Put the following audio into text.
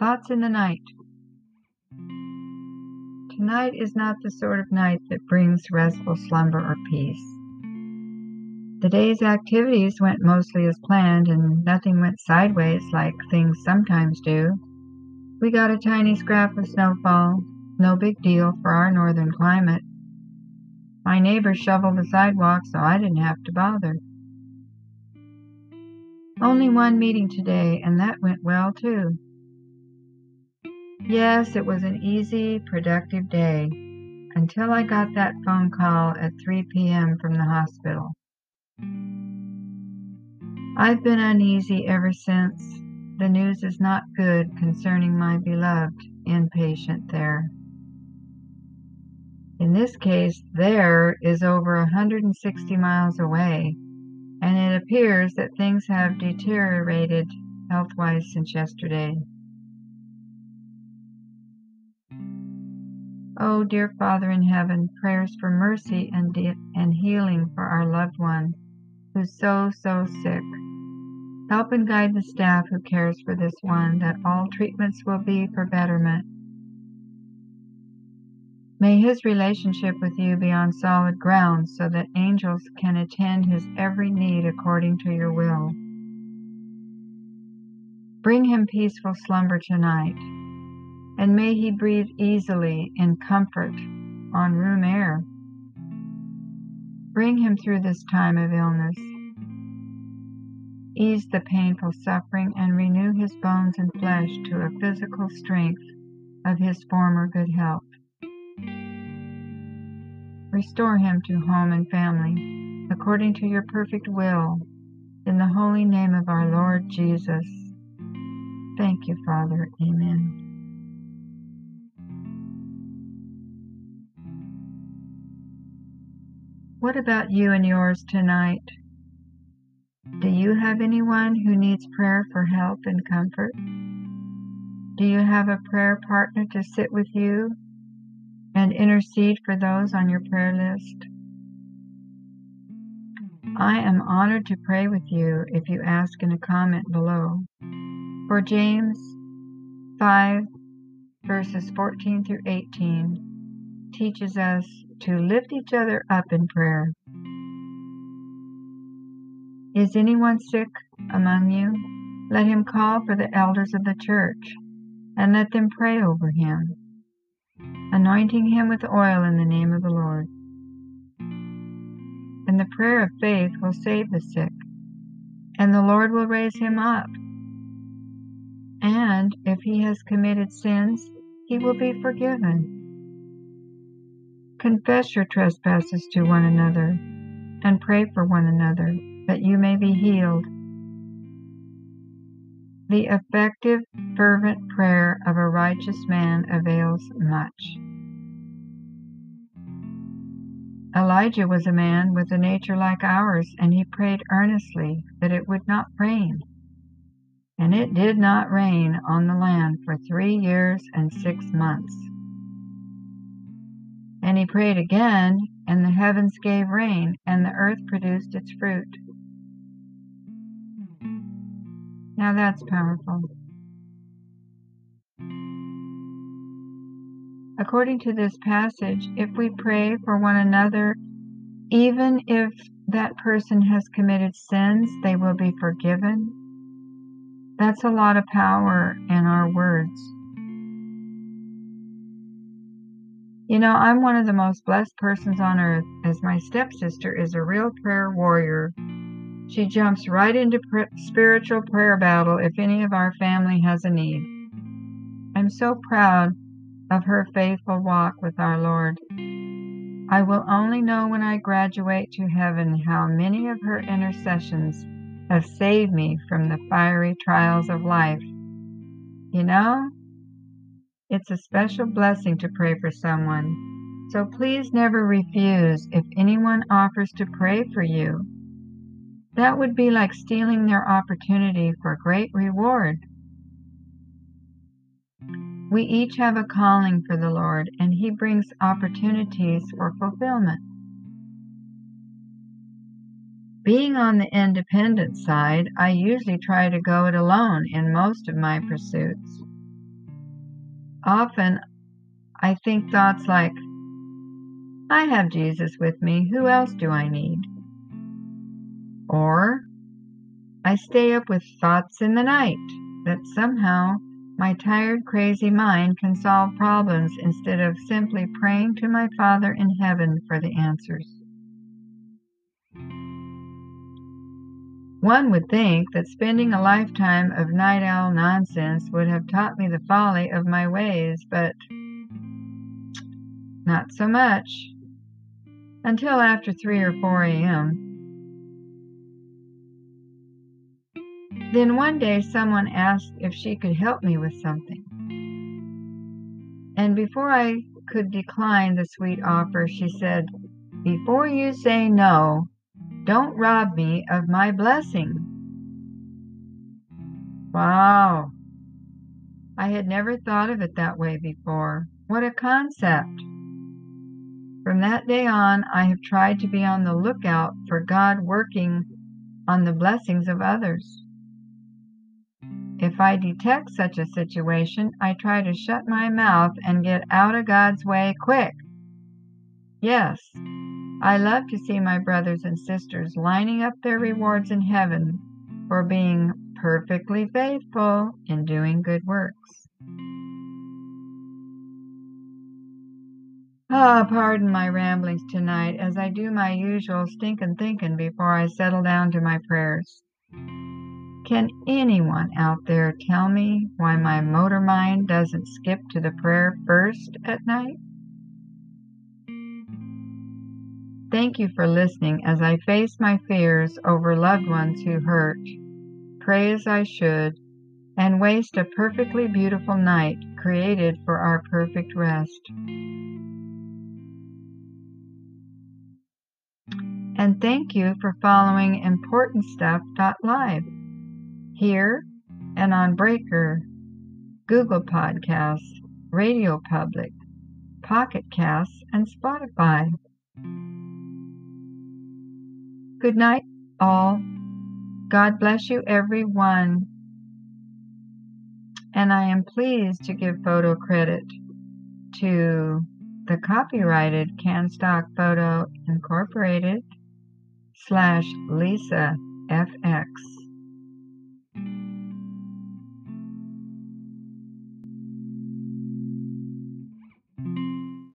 Thoughts in the night. Tonight is not the sort of night that brings restful slumber or peace. The day's activities went mostly as planned, and nothing went sideways like things sometimes do. We got a tiny scrap of snowfall, no big deal for our northern climate. My neighbors shoveled the sidewalk, so I didn't have to bother. Only one meeting today, and that went well too. Yes, it was an easy, productive day until I got that phone call at 3 p.m. from the hospital. I've been uneasy ever since. The news is not good concerning my beloved inpatient there. In this case, there is over 160 miles away, and it appears that things have deteriorated health-wise since yesterday. Oh, dear Father in heaven, prayers for mercy and, de- and healing for our loved one who's so, so sick. Help and guide the staff who cares for this one, that all treatments will be for betterment. May his relationship with you be on solid ground so that angels can attend his every need according to your will. Bring him peaceful slumber tonight, and may he breathe easily in comfort on room air. Bring him through this time of illness. Ease the painful suffering and renew his bones and flesh to a physical strength of his former good health. Restore him to home and family, according to your perfect will, in the holy name of our Lord Jesus. Thank you, Father. Amen. What about you and yours tonight? Do you have anyone who needs prayer for help and comfort? Do you have a prayer partner to sit with you and intercede for those on your prayer list. I am honored to pray with you if you ask in a comment below. For James 5, verses 14 through 18, teaches us to lift each other up in prayer. Is anyone sick among you? Let him call for the elders of the church, and let them pray over him anointing him with oil in the name of the Lord. And the prayer of faith will save the sick, and the Lord will raise him up. And if he has committed sins, he will be forgiven. Confess your trespasses to one another, and pray for one another, that you may be healed. The effective, fervent prayer of a righteous man avails much. Elijah was a man with a nature like ours, and he prayed earnestly that it would not rain. And it did not rain on the land for three years and six months. And he prayed again, and the heavens gave rain, and the earth produced its fruit. Now that's powerful. According to this passage, if we pray for one another, even if that person has committed sins, they will be forgiven. That's a lot of power in our words. You know, I'm one of the most blessed persons on earth, as my stepsister is a real prayer warrior she jumps right into pr- spiritual prayer battle if any of our family has a need. I'm so proud of her faithful walk with our Lord. I will only know when I graduate to heaven how many of her intercessions have saved me from the fiery trials of life. You know, it's a special blessing to pray for someone. So please never refuse if anyone offers to pray for you. That would be like stealing their opportunity for great reward. We each have a calling for the Lord, and He brings opportunities for fulfillment. Being on the independent side, I usually try to go it alone in most of my pursuits. Often I think thoughts like, I have Jesus with me, who else do I need? Or I stay up with thoughts in the night that somehow my tired, crazy mind can solve problems instead of simply praying to my Father in heaven for the answers. One would think that spending a lifetime of night owl nonsense would have taught me the folly of my ways, but not so much. Until after 3 or 4 a.m. Then one day someone asked if she could help me with something. And before I could decline the sweet offer, she said, Before you say no, don't rob me of my blessing. Wow. I had never thought of it that way before. What a concept. From that day on, I have tried to be on the lookout for God working on the blessings of others. If I detect such a situation, I try to shut my mouth and get out of God's way quick. Yes, I love to see my brothers and sisters lining up their rewards in heaven for being perfectly faithful in doing good works. Ah, oh, pardon my ramblings tonight as I do my usual stinkin' thinking before I settle down to my prayers. Can anyone out there tell me why my motor mind doesn't skip to the prayer first at night? Thank you for listening as I face my fears over loved ones who hurt, pray as I should, and waste a perfectly beautiful night created for our perfect rest. And thank you for following ImportantStuff.live here and on Breaker, Google Podcasts, Radio Public, Pocket Casts, and Spotify. Good night, all. God bless you, everyone. And I am pleased to give photo credit to the copyrighted Canstock Photo Incorporated slash Lisa FX.